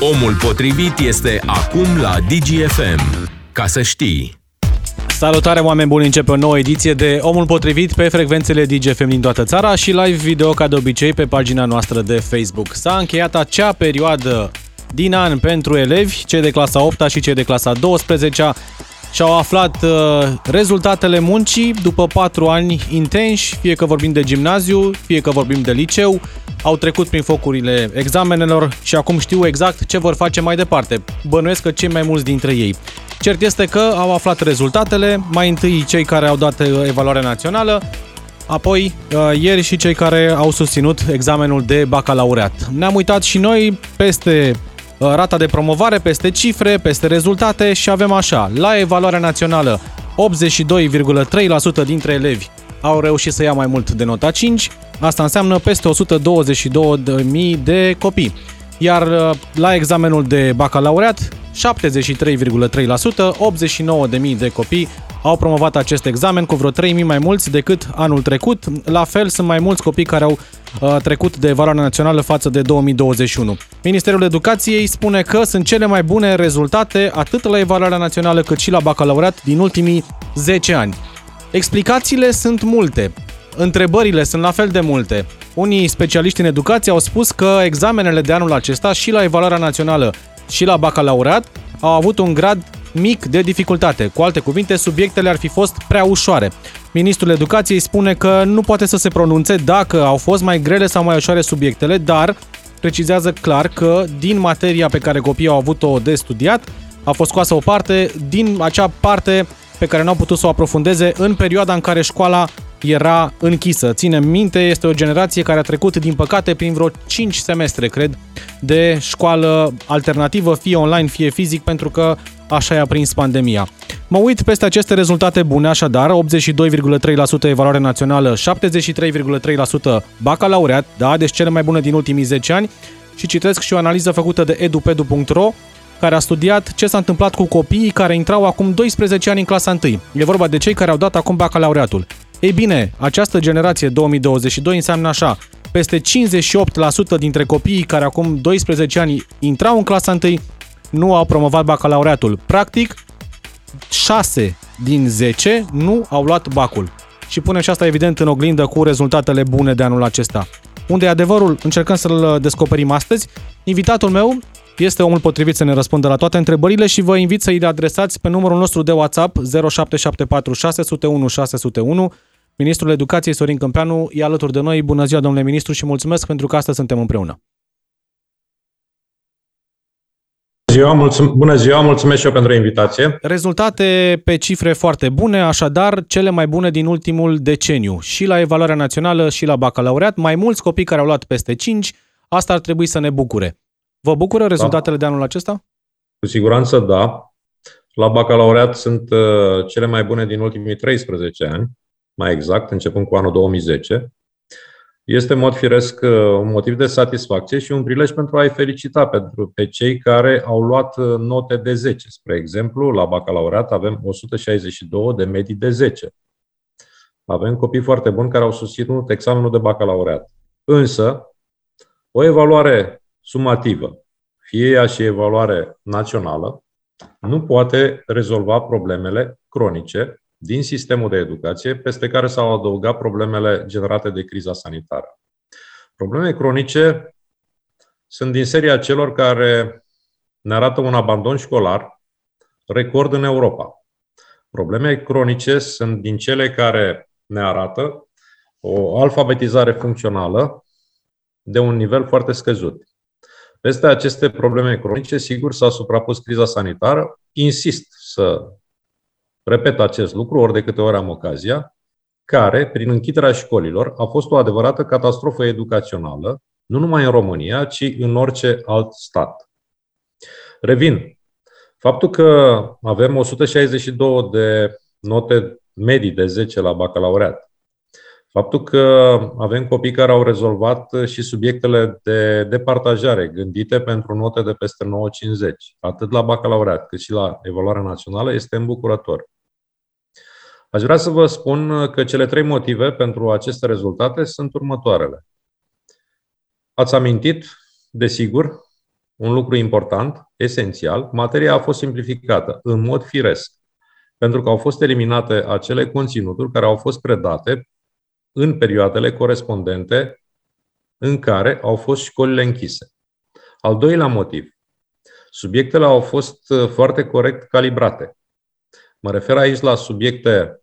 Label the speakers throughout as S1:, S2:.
S1: Omul potrivit este acum la DGFM. Ca să știi.
S2: Salutare oameni buni, începe o nouă ediție de Omul Potrivit pe frecvențele DGFM din toată țara și live video ca de obicei pe pagina noastră de Facebook. S-a încheiat acea perioadă din an pentru elevi, cei de clasa 8 și cei de clasa 12 și-au aflat uh, rezultatele muncii după 4 ani intensi, fie că vorbim de gimnaziu, fie că vorbim de liceu, au trecut prin focurile examenelor și acum știu exact ce vor face mai departe. Bănuiesc că cei mai mulți dintre ei. Cert este că au aflat rezultatele, mai întâi cei care au dat uh, evaluarea națională, apoi uh, ieri și cei care au susținut examenul de bacalaureat. Ne-am uitat și noi peste uh, rata de promovare, peste cifre, peste rezultate și avem așa, la evaluarea națională 82,3% dintre elevi au reușit să ia mai mult de nota 5, asta înseamnă peste 122.000 de copii. Iar uh, la examenul de bacalaureat, 73,3%, 89.000 de copii au promovat acest examen cu vreo 3.000 mai mulți decât anul trecut. La fel, sunt mai mulți copii care au uh, trecut de valoarea națională față de 2021. Ministerul Educației spune că sunt cele mai bune rezultate atât la evaluarea națională cât și la bacalaureat din ultimii 10 ani. Explicațiile sunt multe. Întrebările sunt la fel de multe. Unii specialiști în educație au spus că examenele de anul acesta și la evaluarea națională și la bacalaureat au avut un grad mic de dificultate. Cu alte cuvinte, subiectele ar fi fost prea ușoare. Ministrul Educației spune că nu poate să se pronunțe dacă au fost mai grele sau mai ușoare subiectele, dar precizează clar că din materia pe care copiii au avut-o de studiat, a fost scoasă o parte, din acea parte pe care nu au putut să o aprofundeze în perioada în care școala era închisă. Ținem minte, este o generație care a trecut, din păcate, prin vreo 5 semestre, cred, de școală alternativă, fie online, fie fizic, pentru că așa i-a prins pandemia. Mă uit peste aceste rezultate bune, așadar, 82,3% evaluare națională, 73,3% bacalaureat, da, deci cele mai bune din ultimii 10 ani, și citesc și o analiză făcută de edupedu.ro, care a studiat ce s-a întâmplat cu copiii care intrau acum 12 ani în clasa 1. E vorba de cei care au dat acum bacalaureatul. Ei bine, această generație 2022 înseamnă așa, peste 58% dintre copiii care acum 12 ani intrau în clasa 1 nu au promovat bacalaureatul. Practic, 6 din 10 nu au luat bacul. Și punem și asta evident în oglindă cu rezultatele bune de anul acesta. Unde e adevărul? Încercăm să-l descoperim astăzi. Invitatul meu este omul potrivit să ne răspundă la toate întrebările și vă invit să îi adresați pe numărul nostru de WhatsApp 0774 601 601. Ministrul Educației Sorin Câmpeanu e alături de noi. Bună ziua, domnule ministru, și mulțumesc pentru că astăzi suntem împreună.
S3: Ziua, mulțum- bună ziua, mulțumesc și eu pentru invitație.
S2: Rezultate pe cifre foarte bune, așadar cele mai bune din ultimul deceniu. Și la evaluarea națională și la bacalaureat, mai mulți copii care au luat peste 5, asta ar trebui să ne bucure. Vă bucură rezultatele da. de anul acesta?
S3: Cu siguranță da. La bacalaureat sunt uh, cele mai bune din ultimii 13 ani, mai exact, începând cu anul 2010. Este, în mod firesc, uh, un motiv de satisfacție și un prilej pentru a-i felicita pentru, pe cei care au luat uh, note de 10. Spre exemplu, la bacalaureat avem 162 de medii de 10. Avem copii foarte buni care au susținut examenul de bacalaureat. Însă, o evaluare sumativă, fie ea și evaluare națională, nu poate rezolva problemele cronice din sistemul de educație, peste care s-au adăugat problemele generate de criza sanitară. Probleme cronice sunt din seria celor care ne arată un abandon școlar record în Europa. Probleme cronice sunt din cele care ne arată o alfabetizare funcțională de un nivel foarte scăzut. Peste aceste probleme cronice, sigur, s-a suprapus criza sanitară. Insist să repet acest lucru ori de câte ori am ocazia, care, prin închiderea școlilor, a fost o adevărată catastrofă educațională, nu numai în România, ci în orice alt stat. Revin. Faptul că avem 162 de note medii de 10 la bacalaureat, Faptul că avem copii care au rezolvat și subiectele de departajare gândite pentru note de peste 9,50, atât la bacalaureat cât și la evaluarea națională, este îmbucurător. Aș vrea să vă spun că cele trei motive pentru aceste rezultate sunt următoarele. Ați amintit, desigur, un lucru important, esențial, materia a fost simplificată în mod firesc, pentru că au fost eliminate acele conținuturi care au fost predate în perioadele corespondente în care au fost școlile închise. Al doilea motiv. Subiectele au fost uh, foarte corect calibrate. Mă refer aici la subiecte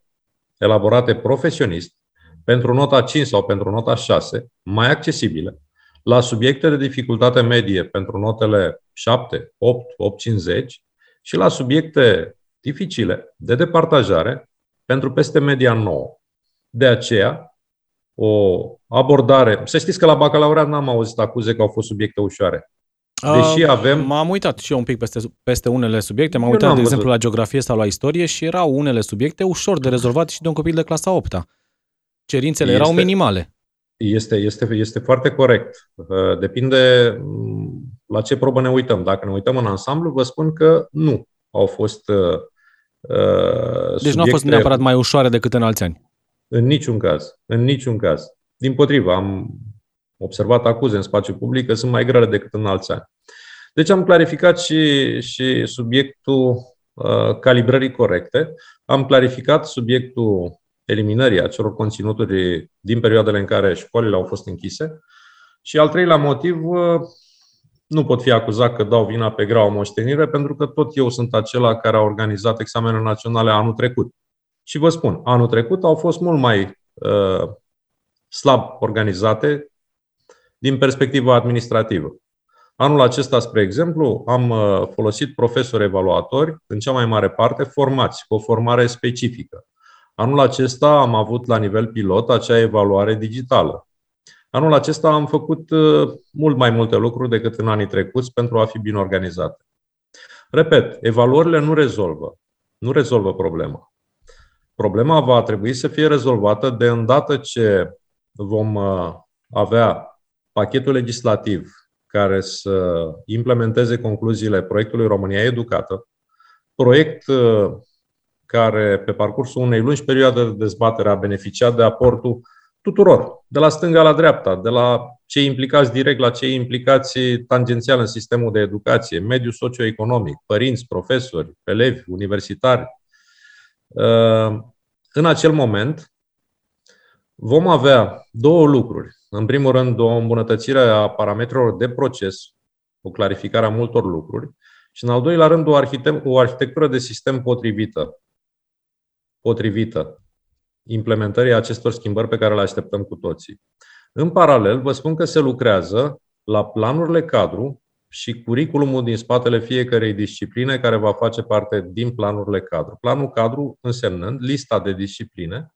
S3: elaborate profesionist, pentru nota 5 sau pentru nota 6, mai accesibile, la subiecte de dificultate medie pentru notele 7, 8, 850 și la subiecte dificile de departajare pentru peste media 9. De aceea, o abordare. Să știți că la bacalaureat n-am auzit acuze că au fost subiecte ușoare. Deși avem...
S2: M-am uitat și eu un pic peste, peste unele subiecte. M-am eu uitat, de exemplu, văzut. la geografie sau la istorie și erau unele subiecte ușor de rezolvat și de un copil de clasa 8 -a. Cerințele este, erau minimale.
S3: Este, este, este foarte corect. Uh, depinde mm, la ce probă ne uităm. Dacă ne uităm în ansamblu, vă spun că nu au fost uh,
S2: uh Deci nu au fost neapărat mai ușoare decât în alți ani.
S3: În niciun caz. În niciun caz. Din potrivă, am observat acuze în spațiu public că sunt mai grele decât în alți ani. Deci am clarificat și, și subiectul uh, calibrării corecte, am clarificat subiectul eliminării acelor conținuturi din perioadele în care școlile au fost închise și al treilea motiv, uh, nu pot fi acuzat că dau vina pe grau moștenire, pentru că tot eu sunt acela care a organizat examenele naționale anul trecut. Și vă spun, anul trecut au fost mult mai uh, slab organizate din perspectiva administrativă. Anul acesta, spre exemplu, am uh, folosit profesori evaluatori, în cea mai mare parte formați, cu o formare specifică. Anul acesta am avut la nivel pilot acea evaluare digitală. Anul acesta am făcut uh, mult mai multe lucruri decât în anii trecuți pentru a fi bine organizate. Repet, evaluările nu rezolvă. Nu rezolvă problema. Problema va trebui să fie rezolvată de îndată ce vom uh, avea pachetul legislativ care să implementeze concluziile proiectului România Educată, proiect uh, care pe parcursul unei lungi perioade de dezbatere a beneficiat de aportul tuturor, de la stânga la dreapta, de la cei implicați direct la cei implicați tangențial în sistemul de educație, mediul socioeconomic, părinți, profesori, elevi, universitari. Uh, în acel moment vom avea două lucruri în primul rând, o îmbunătățire a parametrilor de proces, o clarificare a multor lucruri și, în al doilea rând, o, arhitect- o arhitectură de sistem potrivită, potrivită implementării acestor schimbări pe care le așteptăm cu toții. În paralel, vă spun că se lucrează la planurile cadru și curiculumul din spatele fiecarei discipline care va face parte din planurile cadru. Planul cadru însemnând lista de discipline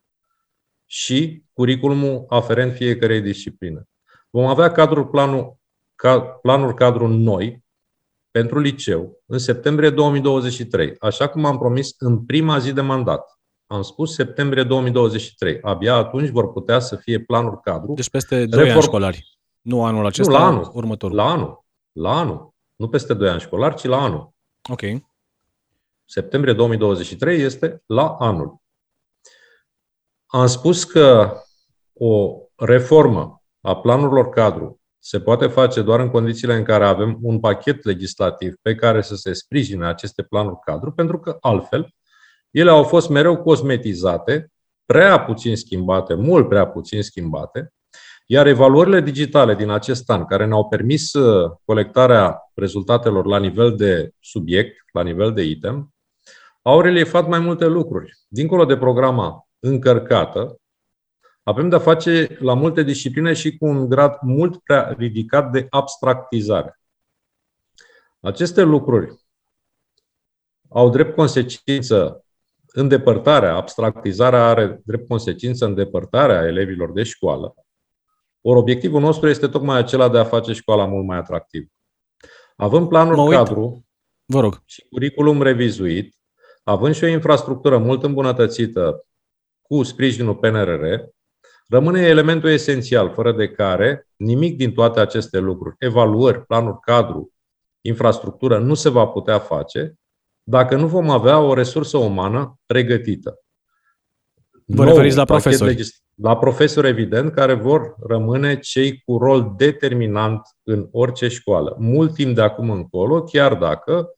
S3: și curiculumul aferent fiecarei discipline. Vom avea cadrul planul, ca, planuri cadru noi pentru liceu în septembrie 2023, așa cum am promis în prima zi de mandat. Am spus septembrie 2023. Abia atunci vor putea să fie planuri cadru.
S2: Deci peste 2 reform... ani școlari. Nu anul acesta, nu, la anul, următorul.
S3: La anul. La anul. Nu peste 2 ani școlari, ci la anul.
S2: Ok.
S3: Septembrie 2023 este la anul. Am spus că o reformă a planurilor cadru se poate face doar în condițiile în care avem un pachet legislativ pe care să se sprijine aceste planuri cadru, pentru că altfel ele au fost mereu cosmetizate, prea puțin schimbate, mult prea puțin schimbate, iar evaluările digitale din acest an, care ne-au permis uh, colectarea rezultatelor la nivel de subiect, la nivel de item, au reliefat mai multe lucruri. Dincolo de programa încărcată, avem de-a face la multe discipline și cu un grad mult prea ridicat de abstractizare. Aceste lucruri au drept consecință îndepărtarea, abstractizarea are drept consecință îndepărtarea elevilor de școală. Ori obiectivul nostru este tocmai acela de a face școala mult mai atractivă. Având planul cadru
S2: Vă rog.
S3: și curriculum revizuit, având și o infrastructură mult îmbunătățită cu sprijinul PNRR, rămâne elementul esențial, fără de care nimic din toate aceste lucruri, evaluări, planuri cadru, infrastructură, nu se va putea face dacă nu vom avea o resursă umană pregătită.
S2: Vă referiți la profesori? Legis-
S3: la profesori, evident, care vor rămâne cei cu rol determinant în orice școală, mult timp de acum încolo, chiar dacă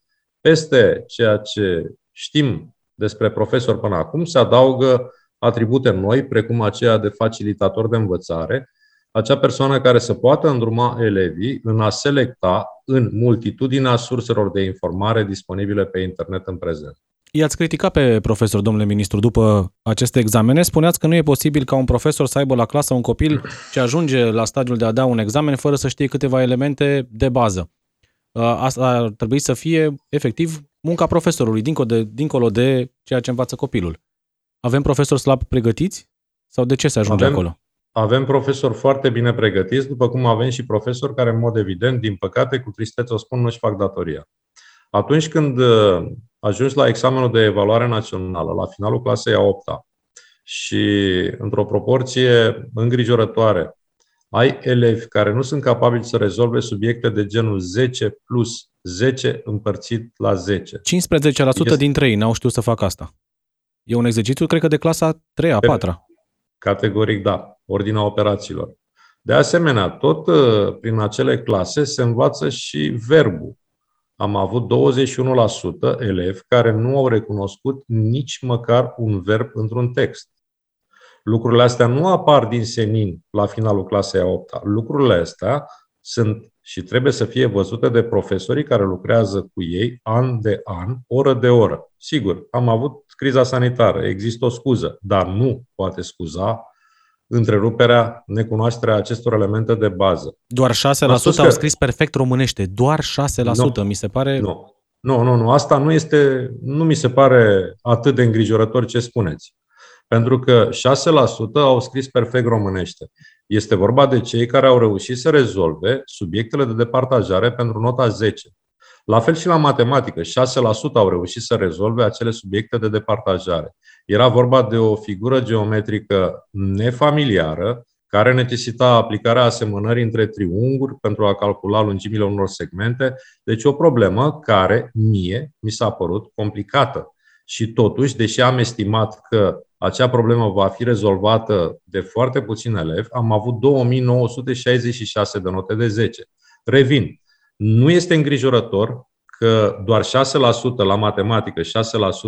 S3: peste ceea ce știm despre profesori până acum se adaugă atribute noi, precum aceea de facilitator de învățare, acea persoană care să poată îndruma elevii în a selecta în multitudinea surselor de informare disponibile pe internet în prezent.
S2: I-ați criticat pe profesor, domnule ministru, după aceste examene. Spuneați că nu e posibil ca un profesor să aibă la clasă un copil ce ajunge la stadiul de a da un examen fără să știe câteva elemente de bază. Asta ar trebui să fie, efectiv, munca profesorului, dincolo de, dincolo de ceea ce învață copilul. Avem profesori slab pregătiți? Sau de ce se ajunge
S3: avem,
S2: acolo?
S3: Avem profesori foarte bine pregătiți, după cum avem și profesori care, în mod evident, din păcate, cu tristețe o spun, nu-și fac datoria. Atunci când uh, ajungi la examenul de evaluare națională, la finalul clasei a 8 și într-o proporție îngrijorătoare, ai elevi care nu sunt capabili să rezolve subiecte de genul 10 plus 10 împărțit la 10. 15%
S2: este... dintre ei n-au știut să facă asta. E un exercițiu, cred că, de clasa 3 a 4
S3: Categoric da, ordinea operațiilor. De asemenea, tot uh, prin acele clase se învață și verbul. Am avut 21% elevi care nu au recunoscut nici măcar un verb într-un text. Lucrurile astea nu apar din senin la finalul clasei a 8 -a. Lucrurile astea sunt și trebuie să fie văzute de profesorii care lucrează cu ei an de an, oră de oră. Sigur, am avut criza sanitară, există o scuză, dar nu poate scuza întreruperea, necunoașterea acestor elemente de bază.
S2: Doar 6% au că... scris perfect românește. Doar 6%, nu, mi se pare...
S3: Nu. Nu, nu, nu. Asta nu este, nu mi se pare atât de îngrijorător ce spuneți. Pentru că 6% au scris perfect românește. Este vorba de cei care au reușit să rezolve subiectele de departajare pentru nota 10. La fel și la matematică, 6% au reușit să rezolve acele subiecte de departajare. Era vorba de o figură geometrică nefamiliară, care necesita aplicarea asemănării între triunghiuri pentru a calcula lungimile unor segmente, deci o problemă care mie mi s-a părut complicată. Și totuși, deși am estimat că acea problemă va fi rezolvată de foarte puțini elevi, am avut 2966 de note de 10. Revin, nu este îngrijorător că doar 6% la matematică, 6%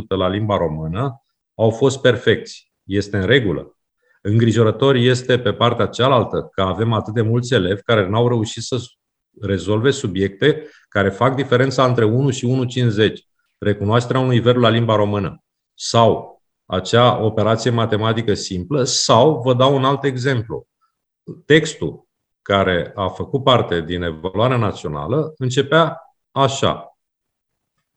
S3: la limba română au fost perfecți. Este în regulă. Îngrijorător este pe partea cealaltă că avem atât de mulți elevi care n-au reușit să rezolve subiecte care fac diferența între 1 și 1,50. Recunoașterea unui verb la limba română. Sau acea operație matematică simplă. Sau, vă dau un alt exemplu. Textul care a făcut parte din evaluarea națională începea așa.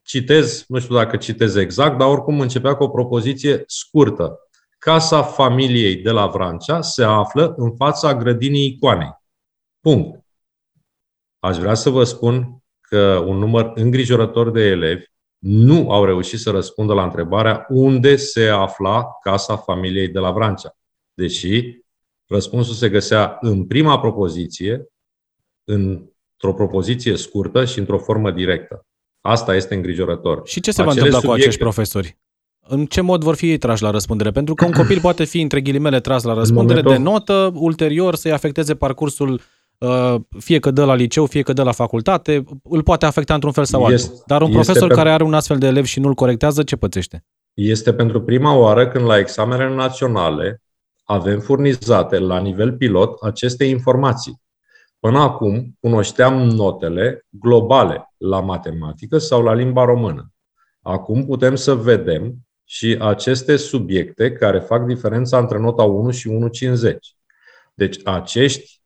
S3: Citez, nu știu dacă citez exact, dar oricum începea cu o propoziție scurtă. Casa familiei de la Vrancea se află în fața grădinii icoanei. Punct. Aș vrea să vă spun că un număr îngrijorător de elevi nu au reușit să răspundă la întrebarea unde se afla casa familiei de la Vrancea. Deși răspunsul se găsea în prima propoziție, într-o propoziție scurtă și într-o formă directă. Asta este îngrijorător.
S2: Și ce se Acele va întâmpla subiecte... cu acești profesori? În ce mod vor fi ei trași la răspundere? Pentru că un copil poate fi, între ghilimele, tras la răspundere momentul... de notă, ulterior să-i afecteze parcursul uh, fie că dă la liceu, fie că dă la facultate, îl poate afecta într-un fel sau altul. Este, Dar un profesor pe... care are un astfel de elev și nu-l corectează, ce pățește?
S3: Este pentru prima oară când la examenele naționale avem furnizate la nivel pilot aceste informații. Până acum cunoșteam notele globale la matematică sau la limba română. Acum putem să vedem și aceste subiecte care fac diferența între nota 1 și 1,50. Deci acești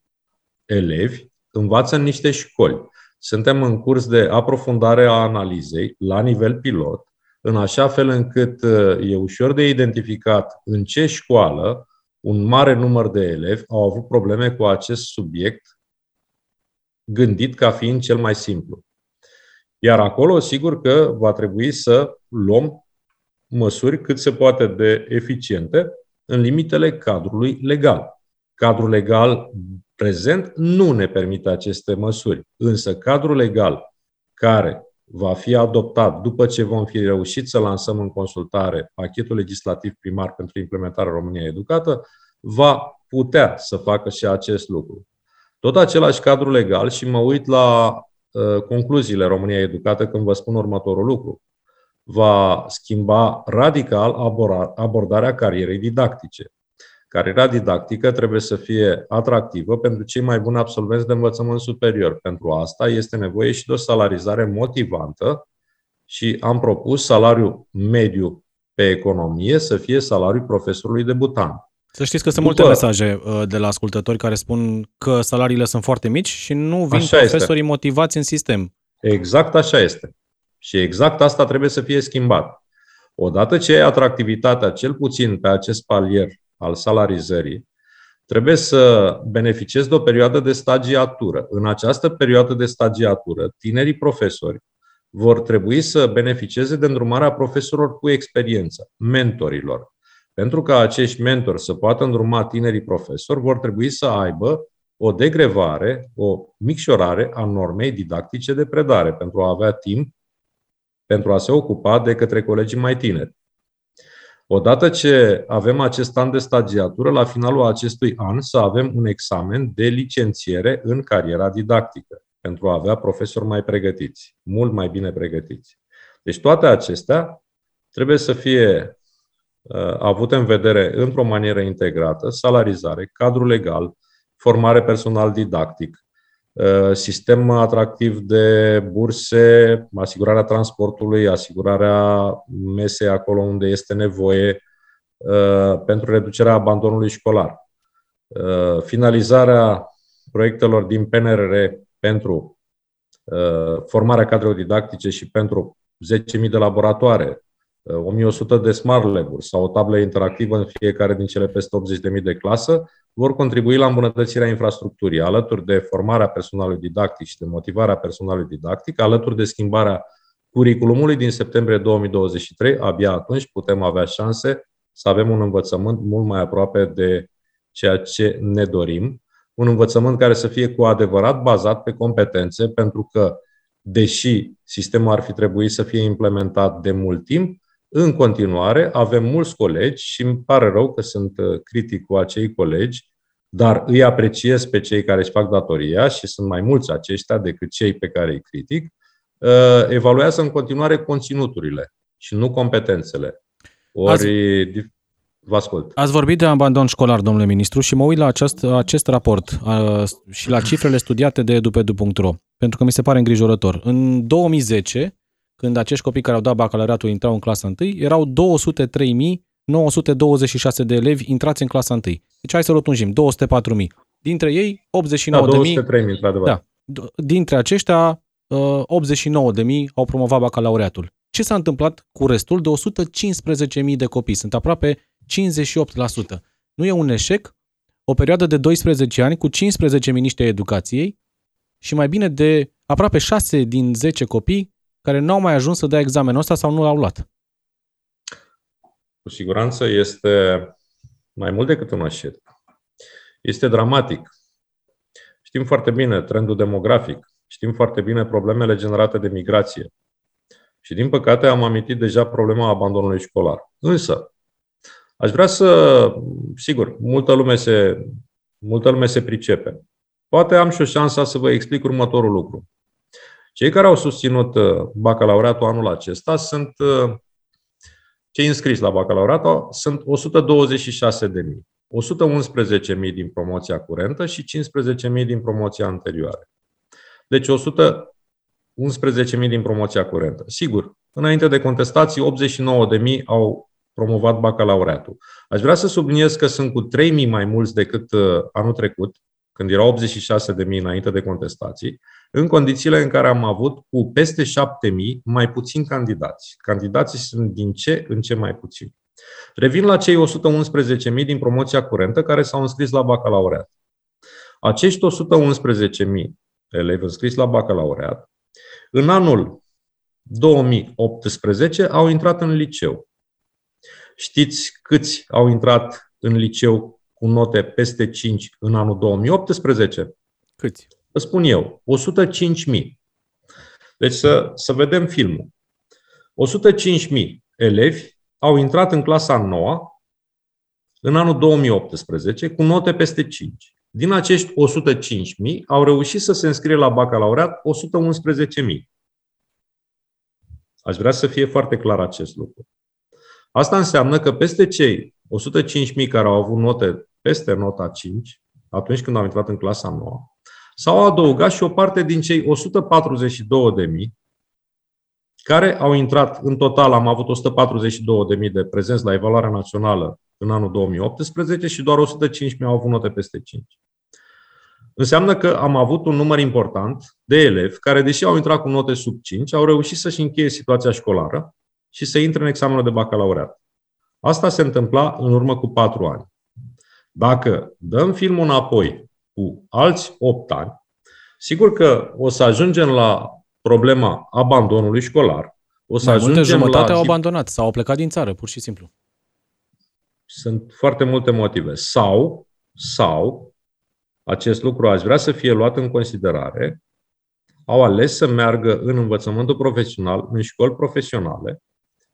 S3: elevi învață în niște școli. Suntem în curs de aprofundare a analizei la nivel pilot, în așa fel încât e ușor de identificat în ce școală un mare număr de elevi au avut probleme cu acest subiect gândit ca fiind cel mai simplu. Iar acolo, sigur că va trebui să luăm măsuri cât se poate de eficiente în limitele cadrului legal. Cadrul legal prezent nu ne permite aceste măsuri, însă cadrul legal care va fi adoptat după ce vom fi reușit să lansăm în consultare pachetul legislativ primar pentru implementarea României Educată, va putea să facă și acest lucru. Tot același cadru legal și mă uit la uh, concluziile România Educată când vă spun următorul lucru. Va schimba radical abordarea carierei didactice. Cariera didactică trebuie să fie atractivă pentru cei mai buni absolvenți de învățământ superior. Pentru asta este nevoie și de o salarizare motivantă și am propus salariul mediu pe economie să fie salariul profesorului debutant.
S2: Să știți că sunt După... multe mesaje uh, de la ascultători care spun că salariile sunt foarte mici și nu vin așa profesorii este. motivați în sistem.
S3: Exact așa este. Și exact asta trebuie să fie schimbat. Odată ce ai atractivitatea, cel puțin pe acest palier al salarizării, trebuie să beneficiezi de o perioadă de stagiatură. În această perioadă de stagiatură, tinerii profesori vor trebui să beneficieze de îndrumarea profesorilor cu experiență, mentorilor. Pentru ca acești mentori să poată îndruma tinerii profesori, vor trebui să aibă o degrevare, o micșorare a normei didactice de predare pentru a avea timp pentru a se ocupa de către colegii mai tineri. Odată ce avem acest an de stagiatură, la finalul acestui an să avem un examen de licențiere în cariera didactică, pentru a avea profesori mai pregătiți, mult mai bine pregătiți. Deci toate acestea trebuie să fie uh, avute în vedere într-o manieră integrată, salarizare, cadru legal, formare personal didactic, Uh, sistem atractiv de burse, asigurarea transportului, asigurarea mesei acolo unde este nevoie uh, pentru reducerea abandonului școlar. Uh, finalizarea proiectelor din PNRR pentru formarea cadrelor didactice și pentru 10.000 de laboratoare, 1100 de smart lab sau o tablă interactivă în fiecare din cele peste 80.000 de clasă, vor contribui la îmbunătățirea infrastructurii, alături de formarea personalului didactic și de motivarea personalului didactic, alături de schimbarea curiculumului din septembrie 2023, abia atunci putem avea șanse să avem un învățământ mult mai aproape de ceea ce ne dorim, un învățământ care să fie cu adevărat bazat pe competențe, pentru că, deși sistemul ar fi trebuit să fie implementat de mult timp, în continuare, avem mulți colegi și îmi pare rău că sunt uh, critic cu acei colegi, dar îi apreciez pe cei care își fac datoria și sunt mai mulți aceștia decât cei pe care îi critic, uh, evaluează în continuare conținuturile și nu competențele. Ori, Azi... vă ascult.
S2: Ați vorbit de abandon școlar, domnule ministru, și mă uit la acest, acest raport uh, și la cifrele studiate de edupedu.ro, pentru că mi se pare îngrijorător. În 2010, când acești copii care au dat bacalaureatul intrau în clasa 1, erau 203.926 de elevi intrați în clasa 1. Deci hai să rotunjim, 204.000. Dintre ei, 89.000... Da, 203.000, într-adevăr. Da. Dintre aceștia, 89.000 uh, au promovat bacalaureatul. Ce s-a întâmplat cu restul de 115.000 de copii? Sunt aproape 58%. Nu e un eșec? O perioadă de 12 ani cu 15 miniștri educației și mai bine de aproape 6 din 10 copii care nu au mai ajuns să dea examenul ăsta sau nu l-au luat?
S3: Cu siguranță este mai mult decât un eșec. Este dramatic. Știm foarte bine trendul demografic, știm foarte bine problemele generate de migrație. Și din păcate am amintit deja problema abandonului școlar. Însă, aș vrea să, sigur, multă lume se, multă lume se pricepe. Poate am și o șansă să vă explic următorul lucru. Cei care au susținut uh, bacalaureatul anul acesta sunt uh, cei înscriși la bacalaureat sunt 126.000. 111.000 din promoția curentă și 15.000 din promoția anterioară. Deci 111.000 din promoția curentă. Sigur, înainte de contestații, 89.000 au promovat bacalaureatul. Aș vrea să subliniez că sunt cu 3.000 mai mulți decât uh, anul trecut, când erau 86.000 înainte de contestații, în condițiile în care am avut cu peste 7.000 mai puțini candidați. Candidații sunt din ce în ce mai puțini. Revin la cei 111.000 din promoția curentă care s-au înscris la bacalaureat. Acești 111.000 elevi înscriși la bacalaureat, în anul 2018 au intrat în liceu. Știți câți au intrat în liceu cu note peste 5 în anul 2018?
S2: Câți?
S3: Vă spun eu, 105.000. Deci să, să vedem filmul. 105.000 elevi au intrat în clasa 9 în anul 2018 cu note peste 5. Din acești 105.000 au reușit să se înscrie la bacalaureat 111.000. Aș vrea să fie foarte clar acest lucru. Asta înseamnă că peste cei 105.000 care au avut note peste nota 5, atunci când au intrat în clasa 9, s-au adăugat și o parte din cei 142.000 care au intrat, în total am avut 142.000 de prezenți la evaluarea națională în anul 2018 și doar 105.000 au avut note peste 5. Înseamnă că am avut un număr important de elevi care, deși au intrat cu note sub 5, au reușit să-și încheie situația școlară și să intre în examenul de bacalaureat. Asta se întâmpla în urmă cu 4 ani. Dacă dăm filmul înapoi cu alți 8 ani, sigur că o să ajungem la problema abandonului școlar. O să
S2: Mai
S3: ajungem
S2: multe jumătate
S3: la...
S2: au abandonat sau au plecat din țară, pur și simplu.
S3: Sunt foarte multe motive. Sau, sau, acest lucru aș vrea să fie luat în considerare, au ales să meargă în învățământul profesional, în școli profesionale,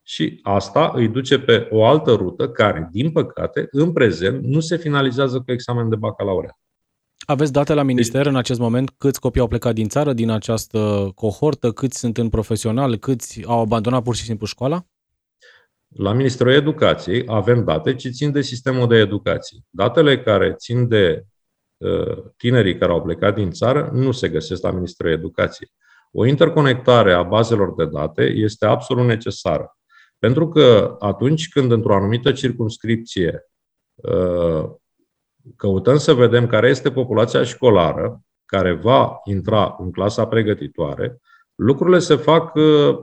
S3: și asta îi duce pe o altă rută care, din păcate, în prezent nu se finalizează cu examen de bacalaureat.
S2: Aveți date la minister în acest moment câți copii au plecat din țară din această cohortă, câți sunt în profesional, câți au abandonat pur și simplu școala?
S3: La Ministerul Educației avem date ce țin de sistemul de educație. Datele care țin de uh, tinerii care au plecat din țară nu se găsesc la Ministerul Educației. O interconectare a bazelor de date este absolut necesară. Pentru că atunci când într-o anumită circumscripție uh, căutăm să vedem care este populația școlară care va intra în clasa pregătitoare, lucrurile se fac uh,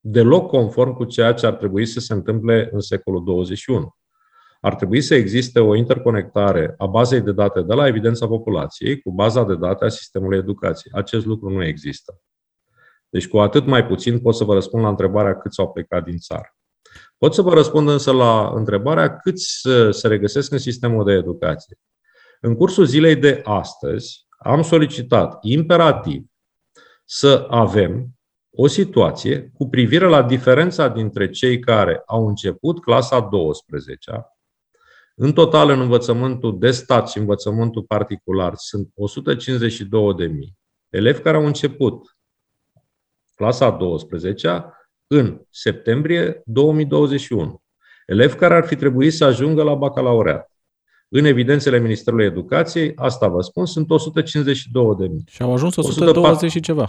S3: deloc conform cu ceea ce ar trebui să se întâmple în secolul 21. Ar trebui să existe o interconectare a bazei de date de la evidența populației cu baza de date a sistemului educației. Acest lucru nu există. Deci cu atât mai puțin pot să vă răspund la întrebarea câți au plecat din țară. Pot să vă răspund însă la întrebarea câți se regăsesc în sistemul de educație. În cursul zilei de astăzi am solicitat imperativ să avem o situație cu privire la diferența dintre cei care au început clasa 12 în total, în învățământul de stat și învățământul particular sunt 152.000 elevi care au început clasa 12 în septembrie 2021. Elevi care ar fi trebuit să ajungă la bacalaureat. În evidențele Ministerului Educației, asta vă spun, sunt 152 de mii.
S2: Și au ajuns 120 104. și ceva.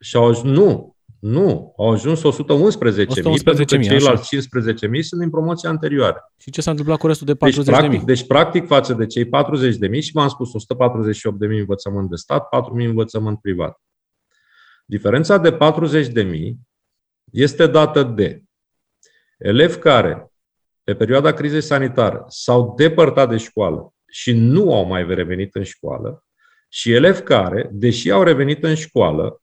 S3: Și au ajuns, nu, nu, au ajuns 111 mii, pentru că ceilalți 15 mii sunt din promoția anterioară.
S2: Și ce s-a întâmplat cu restul de 40 deci,
S3: practic,
S2: de
S3: mii? Deci, practic, față de cei 40 de mii, și v-am spus 148 de mii învățământ de stat, 4 mii învățământ privat. Diferența de 40 de mii este dată de elevi care, pe perioada crizei sanitare, s-au depărtat de școală și nu au mai revenit în școală, și elevi care, deși au revenit în școală,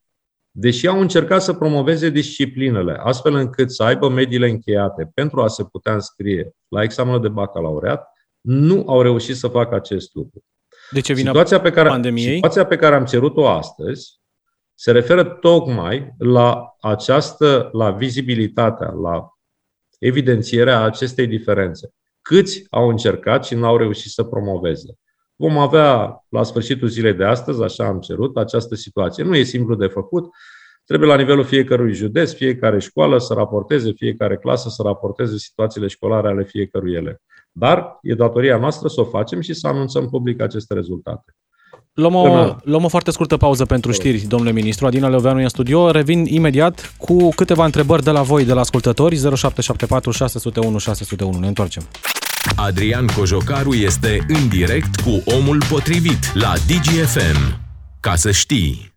S3: deși au încercat să promoveze disciplinele, astfel încât să aibă mediile încheiate pentru a se putea înscrie la examenul de bacalaureat, nu au reușit să facă acest lucru.
S2: De ce vine
S3: situația pe care,
S2: pandemiei?
S3: Situația pe care am cerut-o astăzi se referă tocmai la această, la vizibilitatea, la evidențierea acestei diferențe. Câți au încercat și n-au reușit să promoveze. Vom avea la sfârșitul zilei de astăzi, așa am cerut, această situație. Nu e simplu de făcut. Trebuie la nivelul fiecărui județ, fiecare școală să raporteze, fiecare clasă să raporteze situațiile școlare ale fiecărui elev. Dar e datoria noastră să o facem și să anunțăm public aceste rezultate.
S2: Luăm o, luăm o foarte scurtă pauză pentru știri, domnule ministru. Adina Leoveanu în studio. Revin imediat cu câteva întrebări de la voi, de la ascultători. 0774 601 601. Ne întoarcem.
S1: Adrian Cojocaru este în direct cu omul potrivit la DGFM. Ca să știi...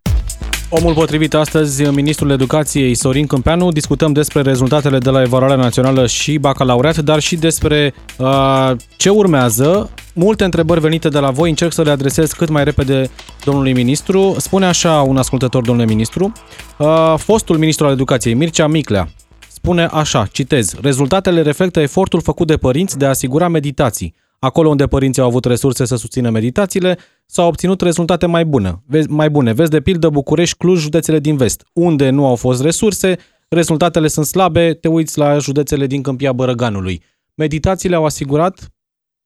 S2: Omul potrivit astăzi, Ministrul Educației Sorin Câmpeanu. Discutăm despre rezultatele de la evaluarea națională și bacalaureat, dar și despre uh, ce urmează. Multe întrebări venite de la voi, încerc să le adresez cât mai repede domnului ministru. Spune așa un ascultător, domnule ministru, uh, fostul ministru al educației, Mircea Miclea, spune așa, citez, rezultatele reflectă efortul făcut de părinți de a asigura meditații. Acolo unde părinții au avut resurse să susțină meditațiile, s-au obținut rezultate mai bune. Vezi, mai bune. Vezi de pildă București, Cluj, județele din vest. Unde nu au fost resurse, rezultatele sunt slabe, te uiți la județele din Câmpia Bărăganului. Meditațiile au asigurat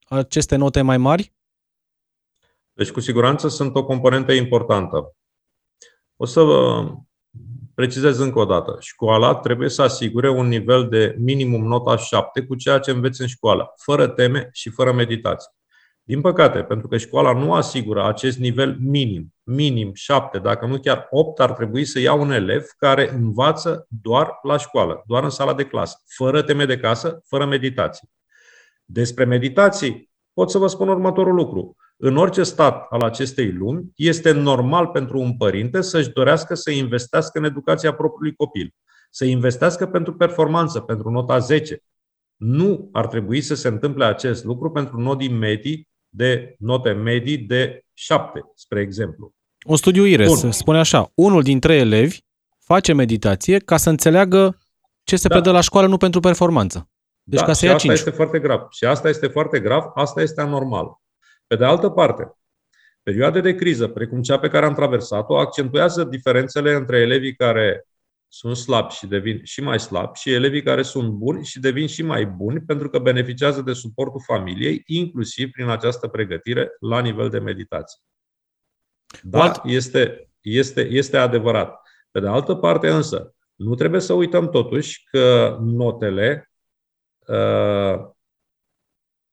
S2: aceste note mai mari?
S3: Deci, cu siguranță, sunt o componentă importantă. O să vă precizez încă o dată. Școala trebuie să asigure un nivel de minimum nota 7 cu ceea ce înveți în școală, fără teme și fără meditație. Din păcate, pentru că școala nu asigură acest nivel minim, minim 7, dacă nu chiar 8, ar trebui să ia un elev care învață doar la școală, doar în sala de clasă, fără teme de casă, fără meditații. Despre meditații pot să vă spun următorul lucru. În orice stat al acestei lumi, este normal pentru un părinte să-și dorească să investească în educația propriului copil, să investească pentru performanță, pentru nota 10. Nu ar trebui să se întâmple acest lucru pentru nodii medii de note medii de 7, spre exemplu.
S2: Un studiu IRES Bun. spune așa, unul dintre elevi face meditație ca să înțeleagă ce se da. predă la școală, nu pentru performanță. Deci da, ca să ia
S3: asta 5. este foarte grav. Și asta este foarte grav, asta este anormal. Pe de altă parte, perioade de criză, precum cea pe care am traversat-o, accentuează diferențele între elevii care sunt slabi și devin și mai slabi și elevii care sunt buni și devin și mai buni pentru că beneficiază de suportul familiei, inclusiv prin această pregătire la nivel de meditație. Da, este, este, este adevărat. Pe de altă parte însă, nu trebuie să uităm totuși că notele uh,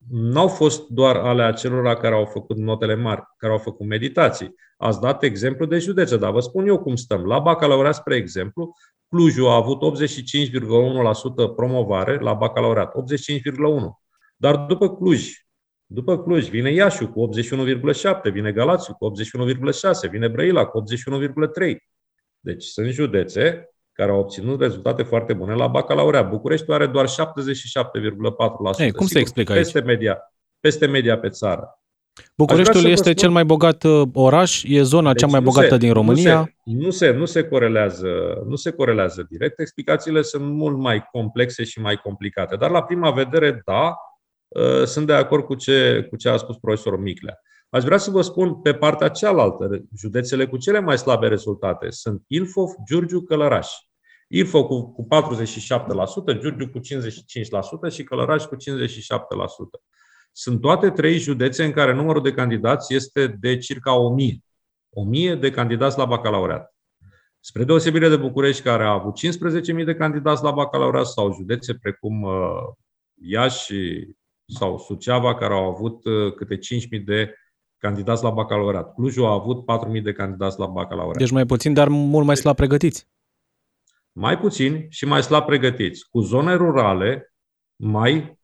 S3: n-au fost doar ale acelora care au făcut notele mari, care au făcut meditații. Ați dat exemplu de județe, dar vă spun eu cum stăm. La bacalaureat, spre exemplu, Clujul a avut 85,1% promovare la bacalaureat, 85,1%. Dar după Cluj, după Cluj vine Iașu cu 81,7%, vine Galațiu cu 81,6%, vine Brăila cu 81,3%. Deci sunt județe care au obținut rezultate foarte bune la bacalaureat. București are doar 77,4%.
S2: Ei, cum se explică aici?
S3: Peste media, peste media pe țară.
S2: Bucureștiul este spun... cel mai bogat uh, oraș, e zona deci cea mai bogată se, din România.
S3: Nu se, nu, se, nu, se corelează, nu se corelează direct. Explicațiile sunt mult mai complexe și mai complicate. Dar la prima vedere, da, uh, sunt de acord cu ce, cu ce a spus profesorul Miclea. Aș vrea să vă spun pe partea cealaltă, județele cu cele mai slabe rezultate sunt Ilfov, Giurgiu, Călăraș. Ilfov cu, cu 47%, Giurgiu cu 55% și Călăraș cu 57%. Sunt toate trei județe în care numărul de candidați este de circa 1000. 1000 de candidați la bacalaureat. Spre deosebire de București, care a avut 15.000 de candidați la bacalaureat, sau județe precum uh, Iași sau Suceava, care au avut uh, câte 5.000 de candidați la bacalaureat. Clujul a avut 4.000 de candidați la bacalaureat.
S2: Deci mai puțin, dar mult mai slab pregătiți.
S3: Mai puțin și mai slab pregătiți. Cu zone rurale mai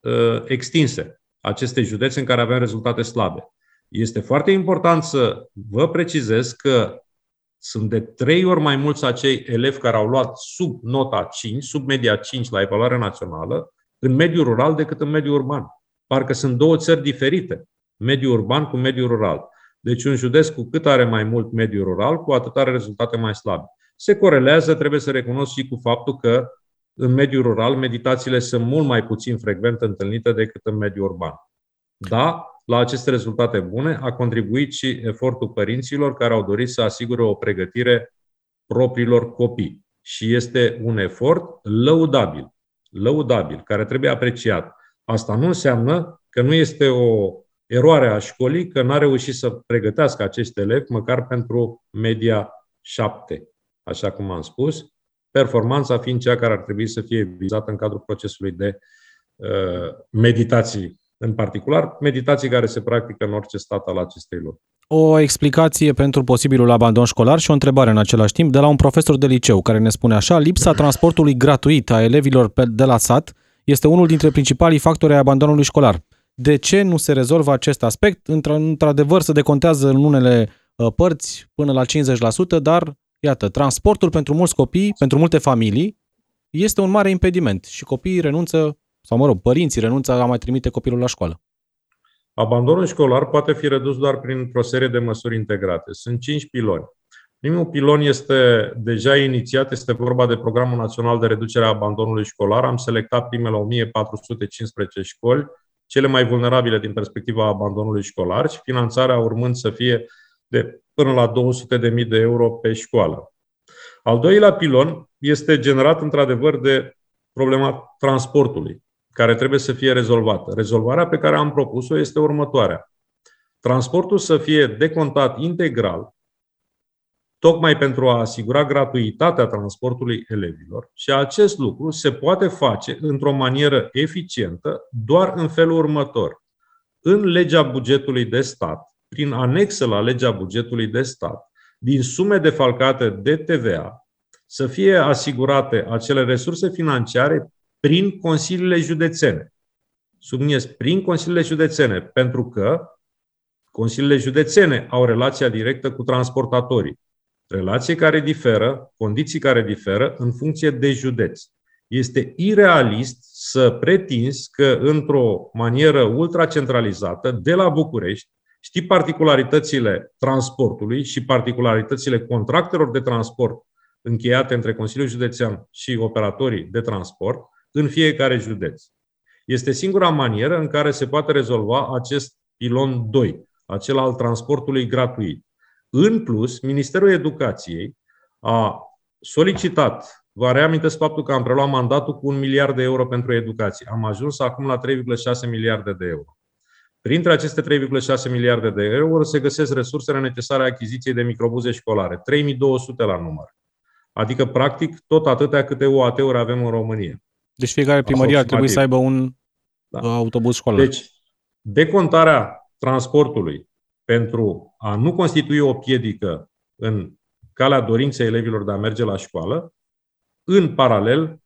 S3: uh, extinse. Aceste județe în care avem rezultate slabe. Este foarte important să vă precizez că sunt de trei ori mai mulți acei elevi care au luat sub nota 5, sub media 5 la evaluare națională, în mediul rural decât în mediul urban. Parcă sunt două țări diferite mediul urban cu mediul rural. Deci un județ cu cât are mai mult mediul rural, cu atât are rezultate mai slabe. Se corelează, trebuie să recunosc și cu faptul că în mediul rural meditațiile sunt mult mai puțin frecvent întâlnite decât în mediul urban. Da, la aceste rezultate bune a contribuit și efortul părinților care au dorit să asigure o pregătire propriilor copii. Și este un efort lăudabil, lăudabil, care trebuie apreciat. Asta nu înseamnă că nu este o eroare a școlii că n-a reușit să pregătească acești elevi măcar pentru media 7, așa cum am spus, performanța fiind cea care ar trebui să fie vizată în cadrul procesului de uh, meditații, în particular, meditații care se practică în orice stat al acestei lumi.
S2: O explicație pentru posibilul abandon școlar și o întrebare în același timp de la un profesor de liceu care ne spune așa, lipsa transportului gratuit a elevilor de la sat este unul dintre principalii factori ai abandonului școlar de ce nu se rezolvă acest aspect. Într-adevăr, se decontează în unele uh, părți până la 50%, dar, iată, transportul pentru mulți copii, pentru multe familii, este un mare impediment și copiii renunță, sau mă rog, părinții renunță a mai trimite copilul la școală.
S3: Abandonul școlar poate fi redus doar prin o serie de măsuri integrate. Sunt cinci piloni. Primul pilon este deja inițiat, este vorba de Programul Național de Reducere a Abandonului Școlar. Am selectat primele 1415 școli cele mai vulnerabile din perspectiva abandonului școlar și finanțarea urmând să fie de până la 200.000 de euro pe școală. Al doilea pilon este generat într-adevăr de problema transportului. care trebuie să fie rezolvată. Rezolvarea pe care am propus-o este următoarea. Transportul să fie decontat integral, tocmai pentru a asigura gratuitatea transportului elevilor și acest lucru se poate face într-o manieră eficientă doar în felul următor. În legea bugetului de stat, prin anexă la legea bugetului de stat, din sume defalcate de TVA, să fie asigurate acele resurse financiare prin consiliile județene. Subliniez, prin consiliile județene, pentru că consiliile județene au relația directă cu transportatorii. Relații care diferă, condiții care diferă în funcție de județ. Este irealist să pretinzi că într-o manieră ultracentralizată, de la București, știi particularitățile transportului și particularitățile contractelor de transport încheiate între Consiliul Județean și operatorii de transport în fiecare județ. Este singura manieră în care se poate rezolva acest pilon 2, acela al transportului gratuit. În plus, Ministerul Educației a solicitat, vă reamintesc faptul că am preluat mandatul cu un miliard de euro pentru educație. Am ajuns acum la 3,6 miliarde de euro. Printre aceste 3,6 miliarde de euro se găsesc resursele necesare achiziției de microbuze școlare, 3200 la număr. Adică, practic, tot atâtea câte UAT-uri avem în România.
S2: Deci fiecare primărie ar trebui să aibă un da. autobuz școlar.
S3: Deci, decontarea transportului pentru a nu constitui o piedică în calea dorinței elevilor de a merge la școală, în paralel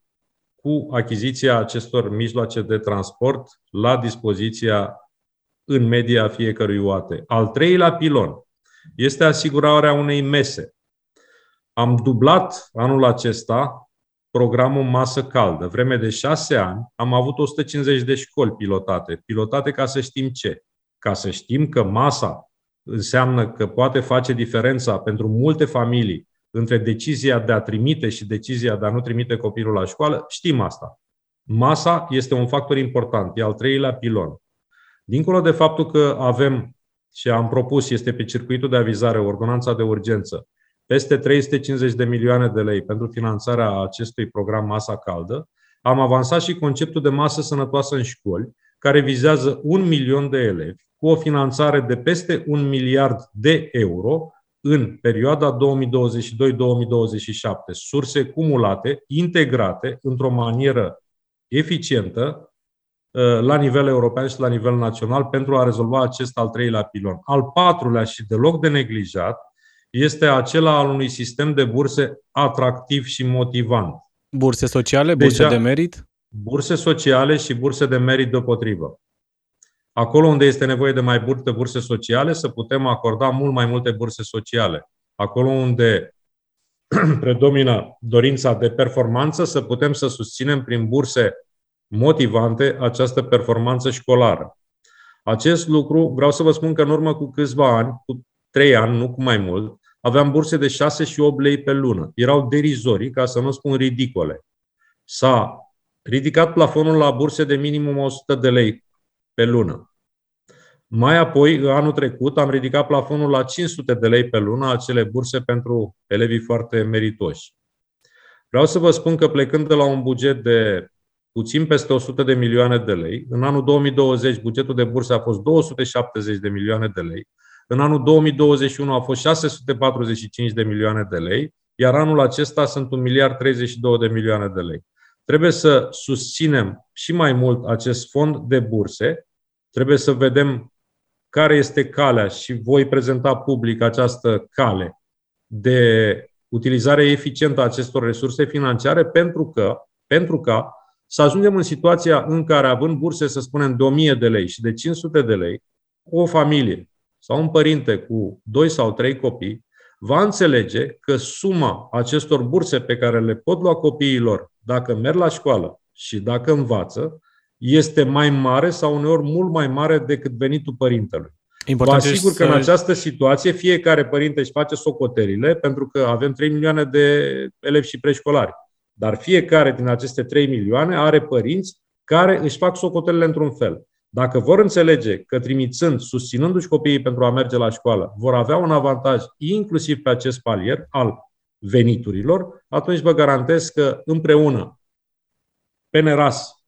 S3: cu achiziția acestor mijloace de transport la dispoziția în media a fiecărui UAT. Al treilea pilon este asigurarea unei mese. Am dublat anul acesta programul masă caldă. Vreme de șase ani am avut 150 de școli pilotate. Pilotate ca să știm ce? Ca să știm că masa înseamnă că poate face diferența pentru multe familii între decizia de a trimite și decizia de a nu trimite copilul la școală, știm asta. Masa este un factor important, e al treilea pilon. Dincolo de faptul că avem și am propus, este pe circuitul de avizare, ordonanța de urgență, peste 350 de milioane de lei pentru finanțarea acestui program Masa Caldă, am avansat și conceptul de masă sănătoasă în școli, care vizează un milion de elevi, cu o finanțare de peste un miliard de euro în perioada 2022-2027, surse cumulate, integrate într-o manieră eficientă uh, la nivel european și la nivel național pentru a rezolva acest al treilea pilon. Al patrulea și deloc de neglijat este acela al unui sistem de burse atractiv și motivant.
S2: Burse sociale, burse Deja, de merit?
S3: Burse sociale și burse de merit deopotrivă. Acolo unde este nevoie de mai multe burse sociale, să putem acorda mult mai multe burse sociale. Acolo unde predomină dorința de performanță, să putem să susținem prin burse motivante această performanță școlară. Acest lucru, vreau să vă spun că în urmă cu câțiva ani, cu trei ani, nu cu mai mult, aveam burse de 6 și 8 lei pe lună. Erau derizorii, ca să nu spun ridicole. S-a ridicat plafonul la burse de minimum 100 de lei pe lună. Mai apoi, anul trecut, am ridicat plafonul la 500 de lei pe lună, acele burse pentru elevii foarte meritoși. Vreau să vă spun că plecând de la un buget de puțin peste 100 de milioane de lei, în anul 2020 bugetul de burse a fost 270 de milioane de lei, în anul 2021 a fost 645 de milioane de lei, iar anul acesta sunt 1 miliard 32 de milioane de lei. Trebuie să susținem și mai mult acest fond de burse, trebuie să vedem care este calea și voi prezenta public această cale de utilizare eficientă a acestor resurse financiare pentru că, pentru ca să ajungem în situația în care, având burse, să spunem, de 1000 de lei și de 500 de lei, o familie sau un părinte cu doi sau trei copii va înțelege că suma acestor burse pe care le pot lua copiilor dacă merg la școală și dacă învață, este mai mare sau uneori mult mai mare decât venitul părintelui. Important Vă asigur că în această situație fiecare părinte își face socotelile, pentru că avem 3 milioane de elevi și preșcolari. Dar fiecare din aceste 3 milioane are părinți care își fac socotelile într-un fel. Dacă vor înțelege că trimițând, susținându-și copiii pentru a merge la școală, vor avea un avantaj inclusiv pe acest palier al veniturilor, atunci vă garantez că împreună, pe neras,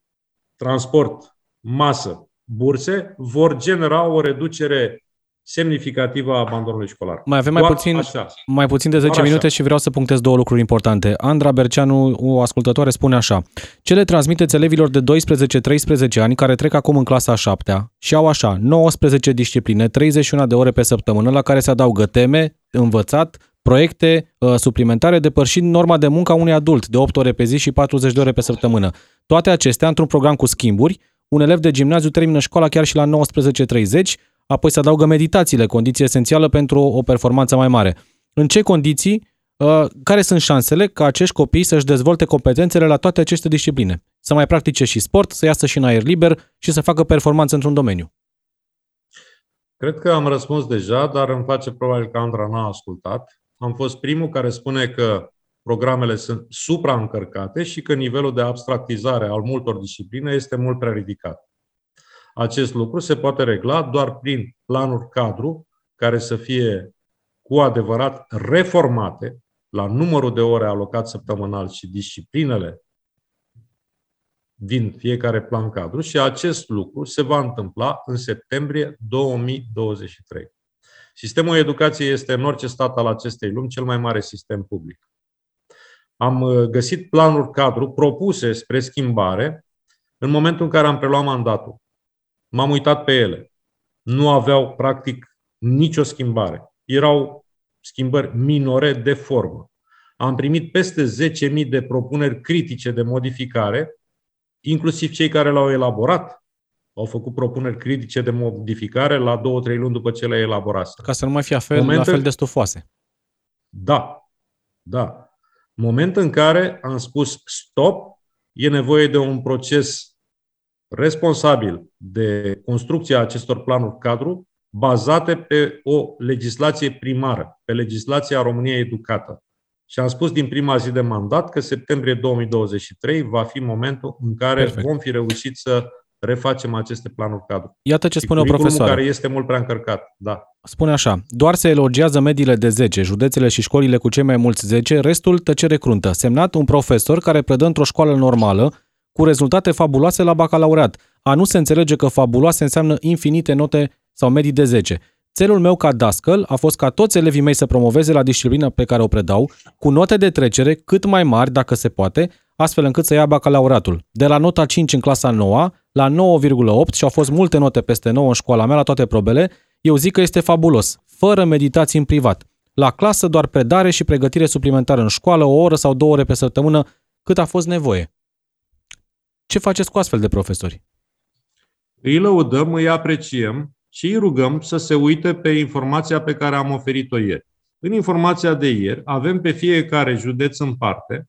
S3: transport, masă, burse, vor genera o reducere semnificativă a abandonului școlar.
S2: Mai avem mai puțin, așa. mai puțin de 10 minute și vreau să punctez două lucruri importante. Andra Berceanu, o ascultătoare, spune așa. Ce le transmiteți elevilor de 12-13 ani care trec acum în clasa a 7 și au așa 19 discipline, 31 de ore pe săptămână, la care se adaugă teme, învățat, proiecte uh, suplimentare depășind norma de muncă a unui adult de 8 ore pe zi și 40 de ore pe săptămână. Toate acestea într-un program cu schimburi, un elev de gimnaziu termină școala chiar și la 19.30, apoi se adaugă meditațiile, condiție esențială pentru o performanță mai mare. În ce condiții, uh, care sunt șansele ca acești copii să-și dezvolte competențele la toate aceste discipline? Să mai practice și sport, să iasă și în aer liber și să facă performanță într-un domeniu.
S3: Cred că am răspuns deja, dar îmi face probabil că Andra n-a ascultat. Am fost primul care spune că programele sunt supraîncărcate și că nivelul de abstractizare al multor discipline este mult prea ridicat. Acest lucru se poate regla doar prin planuri cadru care să fie cu adevărat reformate la numărul de ore alocat săptămânal și disciplinele din fiecare plan cadru și acest lucru se va întâmpla în septembrie 2023. Sistemul educației este în orice stat al acestei lumi cel mai mare sistem public. Am uh, găsit planuri cadru propuse spre schimbare în momentul în care am preluat mandatul. M-am uitat pe ele. Nu aveau, practic, nicio schimbare. Erau schimbări minore de formă. Am primit peste 10.000 de propuneri critice de modificare, inclusiv cei care le-au elaborat au făcut propuneri critice de modificare la două, trei luni după ce le elaborase.
S2: Ca să nu mai fie fel, Moment la fel de stufoase.
S3: Da, da. Moment în care am spus stop, e nevoie de un proces responsabil de construcția acestor planuri cadru bazate pe o legislație primară, pe legislația României educată. Și am spus din prima zi de mandat că septembrie 2023 va fi momentul în care Perfect. vom fi reușit să refacem aceste planuri cadru.
S2: Iată ce spune o profesoară.
S3: care este mult prea încărcat, da.
S2: Spune așa, doar se elogiază mediile de 10, județele și școlile cu cei mai mulți 10, restul tăcere cruntă. Semnat un profesor care predă într-o școală normală, cu rezultate fabuloase la bacalaureat. A nu se înțelege că fabuloase înseamnă infinite note sau medii de 10. Țelul meu ca dascăl a fost ca toți elevii mei să promoveze la disciplina pe care o predau, cu note de trecere cât mai mari, dacă se poate, astfel încât să ia bacalaureatul. De la nota 5 în clasa 9 la 9,8 și au fost multe note peste 9 în școala mea la toate probele, eu zic că este fabulos, fără meditații în privat. La clasă doar predare și pregătire suplimentară în școală, o oră sau două ore pe săptămână, cât a fost nevoie. Ce faceți cu astfel de profesori?
S3: Îi lăudăm, îi apreciem și îi rugăm să se uite pe informația pe care am oferit-o ieri. În informația de ieri avem pe fiecare județ în parte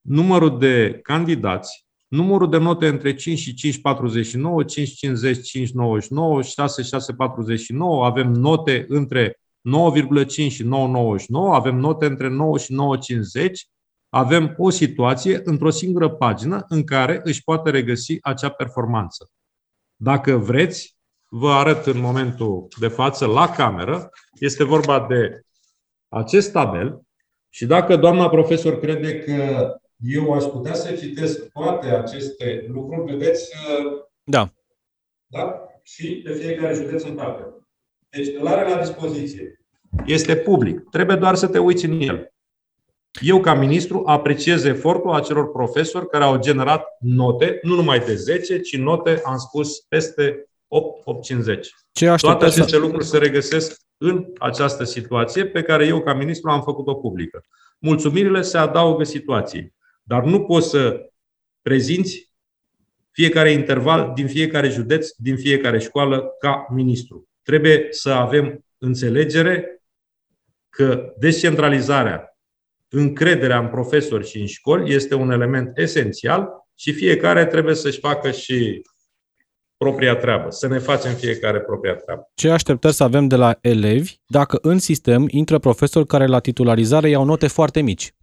S3: numărul de candidați, numărul de note între 5 și 5,49, 5,50, 5,99, 6, 6,49, avem note între 9,5 și 9,99, avem note între 9 și 9,50, avem o situație într-o singură pagină în care își poate regăsi acea performanță. Dacă vreți, vă arăt în momentul de față la cameră. Este vorba de acest tabel și dacă doamna profesor crede că eu aș putea să citesc toate aceste lucruri, vedeți?
S2: Da.
S3: Da? Și pe fiecare județ în parte. Deci îl are la dispoziție. Este public. Trebuie doar să te uiți în el. Eu, ca ministru, apreciez efortul acelor profesori care au generat note, nu numai de 10, ci note, am spus, peste 8, 8,50. Ce Toate aceste să... lucruri se regăsesc în această situație pe care eu, ca ministru, am făcut-o publică. Mulțumirile se adaugă situației. Dar nu poți să prezinți fiecare interval din fiecare județ, din fiecare școală ca ministru. Trebuie să avem înțelegere că descentralizarea, încrederea în profesori și în școli este un element esențial și fiecare trebuie să-și facă și propria treabă, să ne facem fiecare propria treabă.
S2: Ce așteptări să avem de la elevi dacă în sistem intră profesori care la titularizare iau note foarte mici?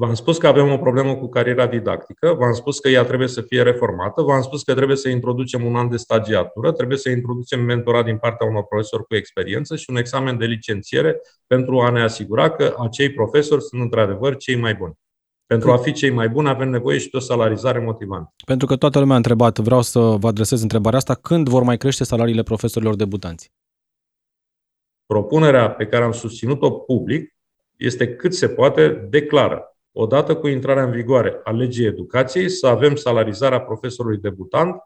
S3: V-am spus că avem o problemă cu cariera didactică, v-am spus că ea trebuie să fie reformată, v-am spus că trebuie să introducem un an de stagiatură, trebuie să introducem mentorat din partea unor profesori cu experiență și un examen de licențiere pentru a ne asigura că acei profesori sunt într-adevăr cei mai buni. Pentru a fi cei mai buni avem nevoie și de o salarizare motivantă.
S2: Pentru că toată lumea a întrebat, vreau să vă adresez întrebarea asta, când vor mai crește salariile profesorilor debutanți?
S3: Propunerea pe care am susținut-o public este cât se poate declară. Odată cu intrarea în vigoare a legii educației, să avem salarizarea profesorului debutant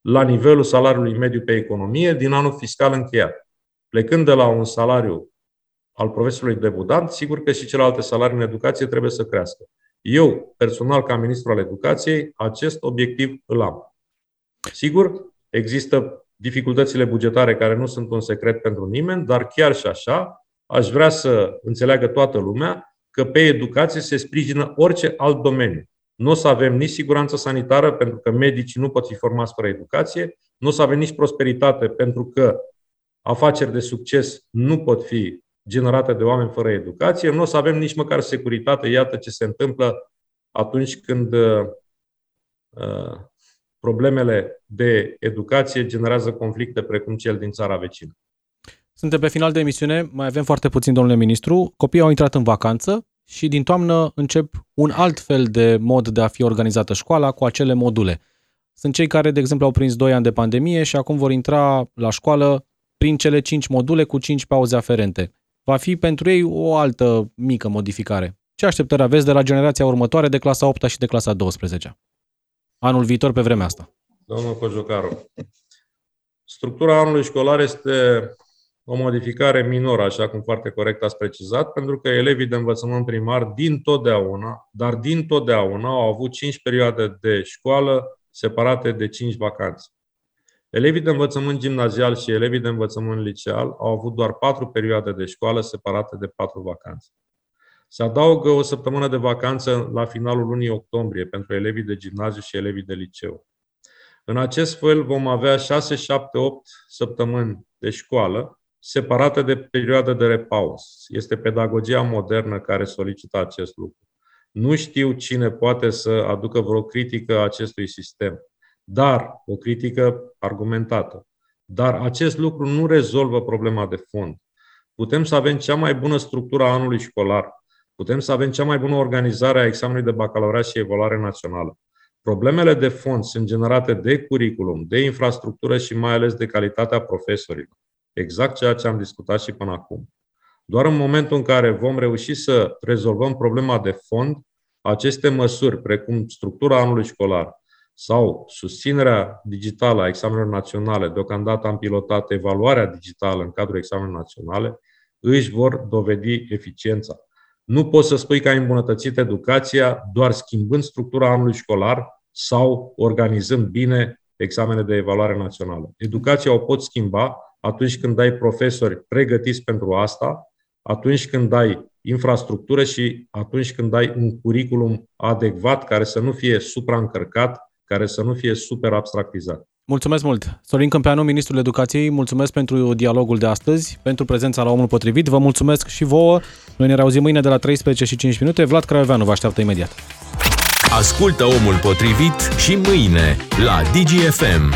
S3: la nivelul salariului mediu pe economie din anul fiscal încheiat. Plecând de la un salariu al profesorului debutant, sigur că și celelalte salarii în educație trebuie să crească. Eu, personal, ca ministru al educației, acest obiectiv îl am. Sigur, există dificultățile bugetare care nu sunt un secret pentru nimeni, dar chiar și așa, aș vrea să înțeleagă toată lumea că pe educație se sprijină orice alt domeniu. Nu o să avem nici siguranță sanitară, pentru că medicii nu pot fi formați fără educație, nu o să avem nici prosperitate, pentru că afaceri de succes nu pot fi generate de oameni fără educație, nu o să avem nici măcar securitate. Iată ce se întâmplă atunci când uh, uh, problemele de educație generează conflicte precum cel din țara vecină.
S2: Suntem pe final de emisiune, mai avem foarte puțin, domnule ministru. Copiii au intrat în vacanță și din toamnă încep un alt fel de mod de a fi organizată școala cu acele module. Sunt cei care, de exemplu, au prins 2 ani de pandemie și acum vor intra la școală prin cele 5 module cu 5 pauze aferente va fi pentru ei o altă mică modificare. Ce așteptări aveți de la generația următoare de clasa 8 și de clasa 12? Anul viitor pe vremea asta.
S3: Domnul Cojocaru, structura anului școlar este o modificare minoră, așa cum foarte corect ați precizat, pentru că elevii de învățământ primar din totdeauna, dar din totdeauna au avut 5 perioade de școală separate de 5 vacanțe. Elevii de învățământ gimnazial și elevii de învățământ liceal au avut doar patru perioade de școală separate de patru vacanțe. Se adaugă o săptămână de vacanță la finalul lunii octombrie pentru elevii de gimnaziu și elevii de liceu. În acest fel vom avea 6, 7, 8 săptămâni de școală separate de perioade de repaus. Este pedagogia modernă care solicită acest lucru. Nu știu cine poate să aducă vreo critică acestui sistem dar o critică argumentată. Dar acest lucru nu rezolvă problema de fond. Putem să avem cea mai bună structură a anului școlar, putem să avem cea mai bună organizare a examenului de bacalaureat și evaluare națională. Problemele de fond sunt generate de curriculum, de infrastructură și mai ales de calitatea profesorilor. Exact ceea ce am discutat și până acum. Doar în momentul în care vom reuși să rezolvăm problema de fond, aceste măsuri, precum structura anului școlar, sau susținerea digitală a examenelor naționale, deocamdată am pilotat evaluarea digitală în cadrul examenelor naționale, își vor dovedi eficiența. Nu poți să spui că ai îmbunătățit educația doar schimbând structura anului școlar sau organizând bine examene de evaluare națională. Educația o poți schimba atunci când ai profesori pregătiți pentru asta, atunci când ai infrastructură și atunci când ai un curriculum adecvat care să nu fie supraîncărcat care să nu fie super abstractizat.
S2: Mulțumesc mult! Sorin Câmpeanu, Ministrul Educației, mulțumesc pentru dialogul de astăzi, pentru prezența la Omul Potrivit. Vă mulțumesc și vouă. Noi ne reauzim mâine de la 13 și 5 minute. Vlad Craioveanu vă așteaptă imediat.
S1: Ascultă Omul Potrivit și mâine la DGFM.